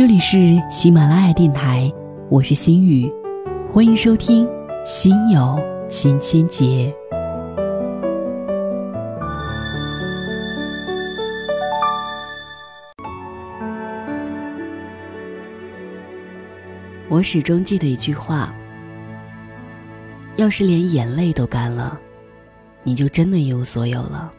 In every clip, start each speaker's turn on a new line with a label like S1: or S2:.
S1: 这里是喜马拉雅电台，我是心雨，欢迎收听《心有千千结》。我始终记得一句话：要是连眼泪都干了，你就真的一无所有了。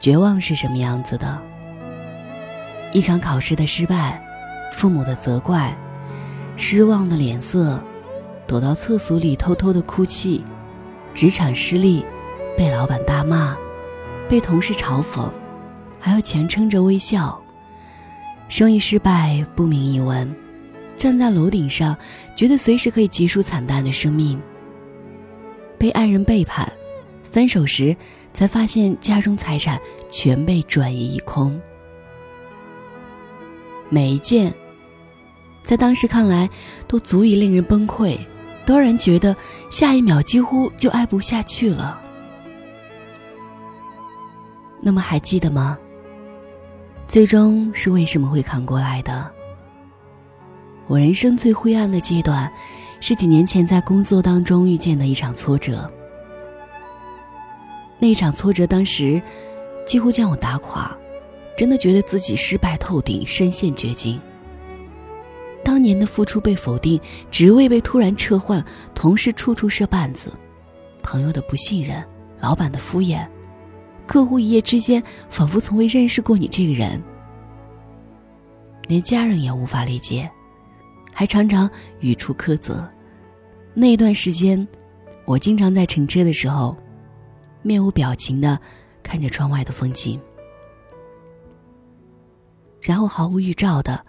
S1: 绝望是什么样子的？一场考试的失败，父母的责怪，失望的脸色，躲到厕所里偷偷的哭泣，职场失利，被老板大骂，被同事嘲讽，还要强撑着微笑。生意失败，不明一文，站在楼顶上，觉得随时可以结束惨淡的生命。被爱人背叛，分手时才发现家中财产全被转移一空。每一件，在当时看来都足以令人崩溃，都让人觉得下一秒几乎就爱不下去了。那么还记得吗？最终是为什么会扛过来的？我人生最灰暗的阶段，是几年前在工作当中遇见的一场挫折。那场挫折当时几乎将我打垮。真的觉得自己失败透顶，身陷绝境。当年的付出被否定，职位被突然撤换，同事处处设绊子，朋友的不信任，老板的敷衍，客户一夜之间仿佛从未认识过你这个人，连家人也无法理解，还常常语出苛责。那一段时间，我经常在乘车的时候，面无表情的看着窗外的风景。然后毫无预兆的，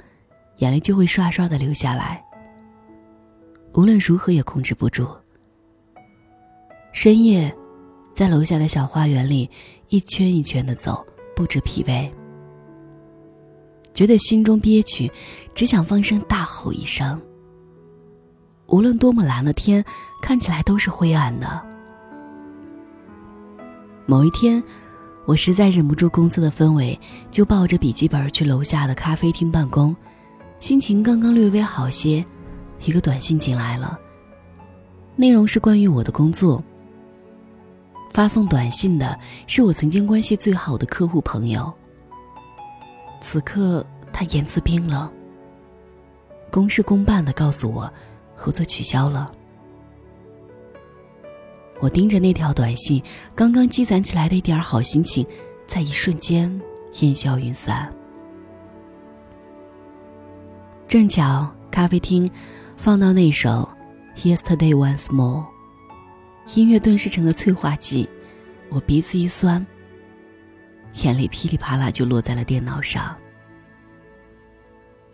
S1: 眼泪就会刷刷的流下来。无论如何也控制不住。深夜，在楼下的小花园里一圈一圈的走，不知疲惫。觉得心中憋屈，只想放声大吼一声。无论多么蓝的天，看起来都是灰暗的。某一天。我实在忍不住公司的氛围，就抱着笔记本去楼下的咖啡厅办公，心情刚刚略微好些，一个短信进来了。内容是关于我的工作。发送短信的是我曾经关系最好的客户朋友。此刻他言辞冰冷，公事公办的告诉我，合作取消了。我盯着那条短信，刚刚积攒起来的一点好心情，在一瞬间烟消云散。正巧咖啡厅放到那首《Yesterday Once More》，音乐顿时成了催化剂，我鼻子一酸，眼泪噼里啪啦就落在了电脑上。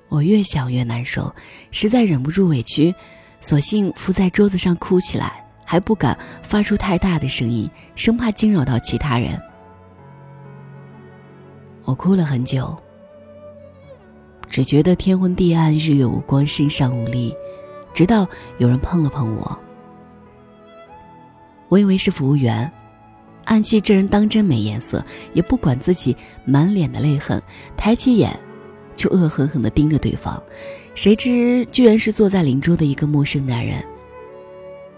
S1: 我越想越难受，实在忍不住委屈，索性伏在桌子上哭起来。还不敢发出太大的声音，生怕惊扰到其他人。我哭了很久，只觉得天昏地暗，日月无光，身上无力。直到有人碰了碰我，我以为是服务员，暗记这人当真没颜色，也不管自己满脸的泪痕，抬起眼就恶狠狠地盯着对方。谁知居然是坐在邻桌的一个陌生男人。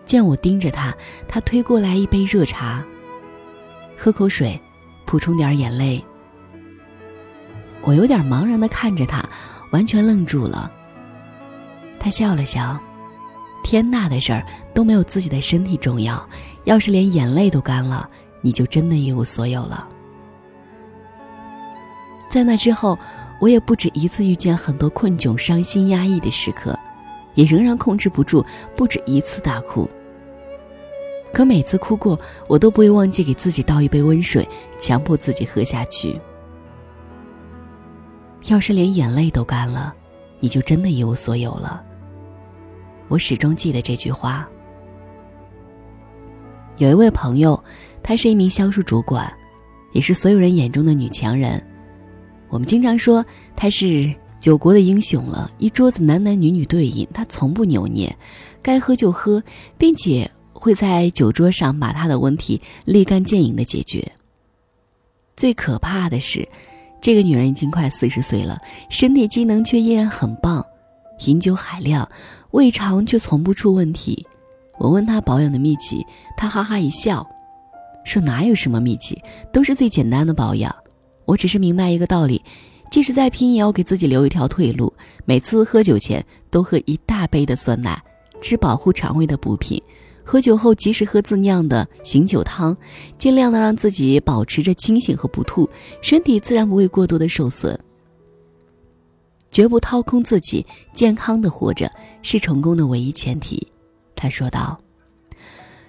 S1: 见我盯着他，他推过来一杯热茶。喝口水，补充点眼泪。我有点茫然的看着他，完全愣住了。他笑了笑：“天大的事儿都没有自己的身体重要，要是连眼泪都干了，你就真的一无所有了。”在那之后，我也不止一次遇见很多困窘、伤心、压抑的时刻。也仍然控制不住，不止一次大哭。可每次哭过，我都不会忘记给自己倒一杯温水，强迫自己喝下去。要是连眼泪都干了，你就真的一无所有了。我始终记得这句话。有一位朋友，她是一名销售主管，也是所有人眼中的女强人。我们经常说她是。九国的英雄了，一桌子男男女女对饮，他从不扭捏，该喝就喝，并且会在酒桌上把他的问题立竿见影的解决。最可怕的是，这个女人已经快四十岁了，身体机能却依然很棒，饮酒海量，胃肠却从不出问题。我问她保养的秘籍，她哈哈一笑，说哪有什么秘籍，都是最简单的保养。我只是明白一个道理，即使再拼，也要给自己留一条退路。每次喝酒前都喝一大杯的酸奶，吃保护肠胃的补品。喝酒后及时喝自酿的醒酒汤，尽量的让自己保持着清醒和不吐，身体自然不会过多的受损。绝不掏空自己，健康的活着是成功的唯一前提。他说道。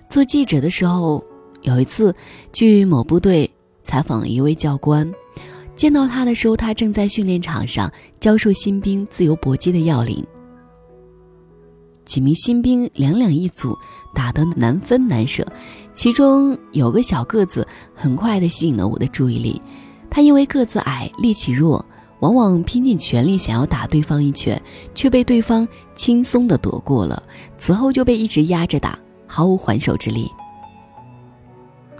S1: 做记者的时候，有一次去某部队采访一位教官，见到他的时候，他正在训练场上教授新兵自由搏击的要领。几名新兵两两一组，打得难分难舍。其中有个小个子，很快的吸引了我的注意力。他因为个子矮，力气弱，往往拼尽全力想要打对方一拳，却被对方轻松的躲过了。此后就被一直压着打，毫无还手之力。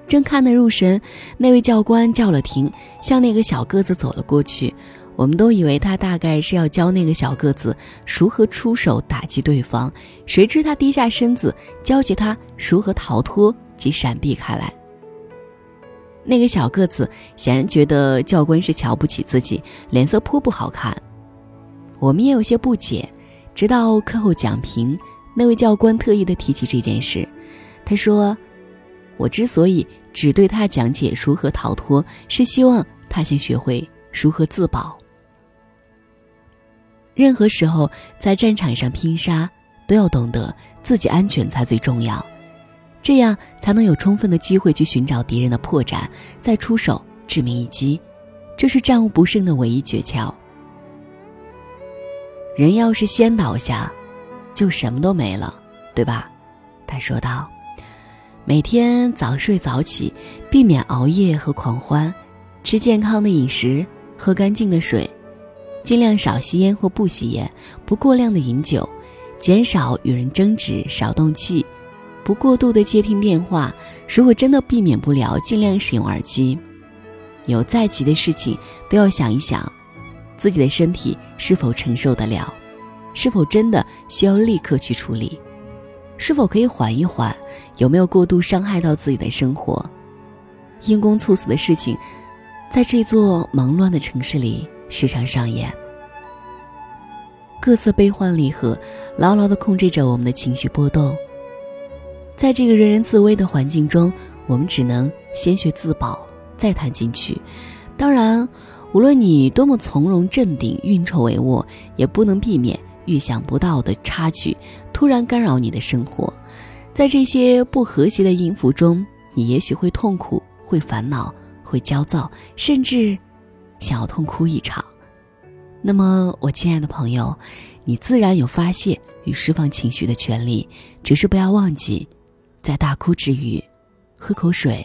S1: 正看得入神，那位教官叫了停，向那个小个子走了过去。我们都以为他大概是要教那个小个子如何出手打击对方，谁知他低下身子教起他如何逃脱及闪避开来。那个小个子显然觉得教官是瞧不起自己，脸色颇不好看。我们也有些不解，直到课后讲评，那位教官特意的提起这件事，他说：“我之所以只对他讲解如何逃脱，是希望他先学会如何自保。”任何时候在战场上拼杀，都要懂得自己安全才最重要，这样才能有充分的机会去寻找敌人的破绽，再出手致命一击。这是战无不胜的唯一诀窍。人要是先倒下，就什么都没了，对吧？他说道。每天早睡早起，避免熬夜和狂欢，吃健康的饮食，喝干净的水。尽量少吸烟或不吸烟，不过量的饮酒，减少与人争执，少动气，不过度的接听电话。如果真的避免不了，尽量使用耳机。有再急的事情，都要想一想，自己的身体是否承受得了，是否真的需要立刻去处理，是否可以缓一缓，有没有过度伤害到自己的生活。因公猝死的事情，在这座忙乱的城市里。时常上演，各自悲欢离合，牢牢地控制着我们的情绪波动。在这个人人自危的环境中，我们只能先学自保，再谈进取。当然，无论你多么从容镇定、运筹帷幄，也不能避免预想不到的插曲突然干扰你的生活。在这些不和谐的音符中，你也许会痛苦，会烦恼，会焦躁，甚至……想要痛哭一场，那么我亲爱的朋友，你自然有发泄与释放情绪的权利，只是不要忘记，在大哭之余，喝口水，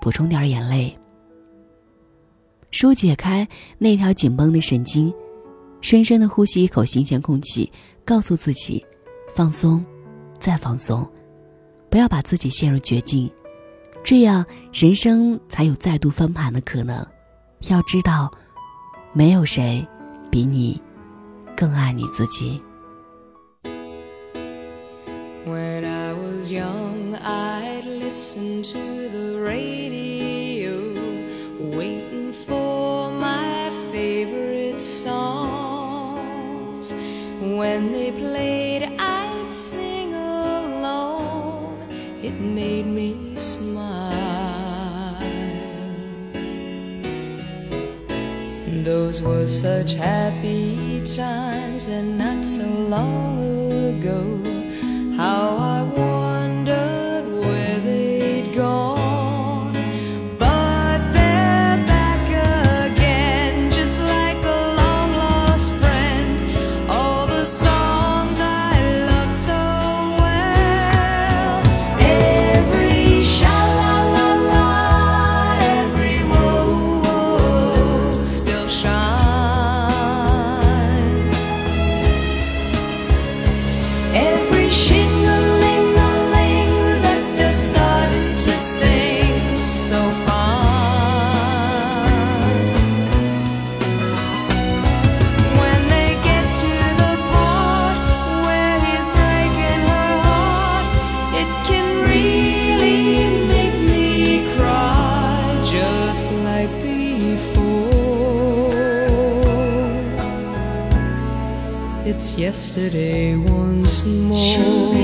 S1: 补充点眼泪，疏解开那条紧绷的神经，深深的呼吸一口新鲜空气，告诉自己，放松，再放松，不要把自己陷入绝境，这样人生才有再度翻盘的可能。要知道，没有谁比你更爱你自己。When I was young, I'd listen to the radio, waiting for my favorite song. When they played, I'd sing along. It made me smile. Those were such happy times and not so long ago. How
S2: 什么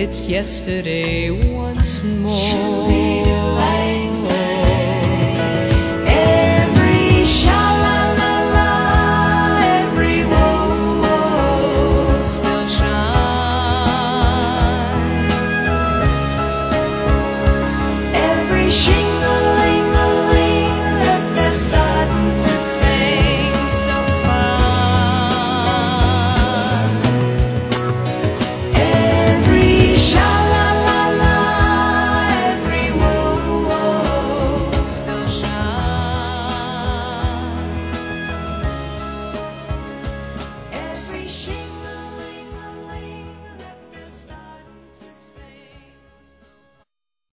S2: It's yesterday once more.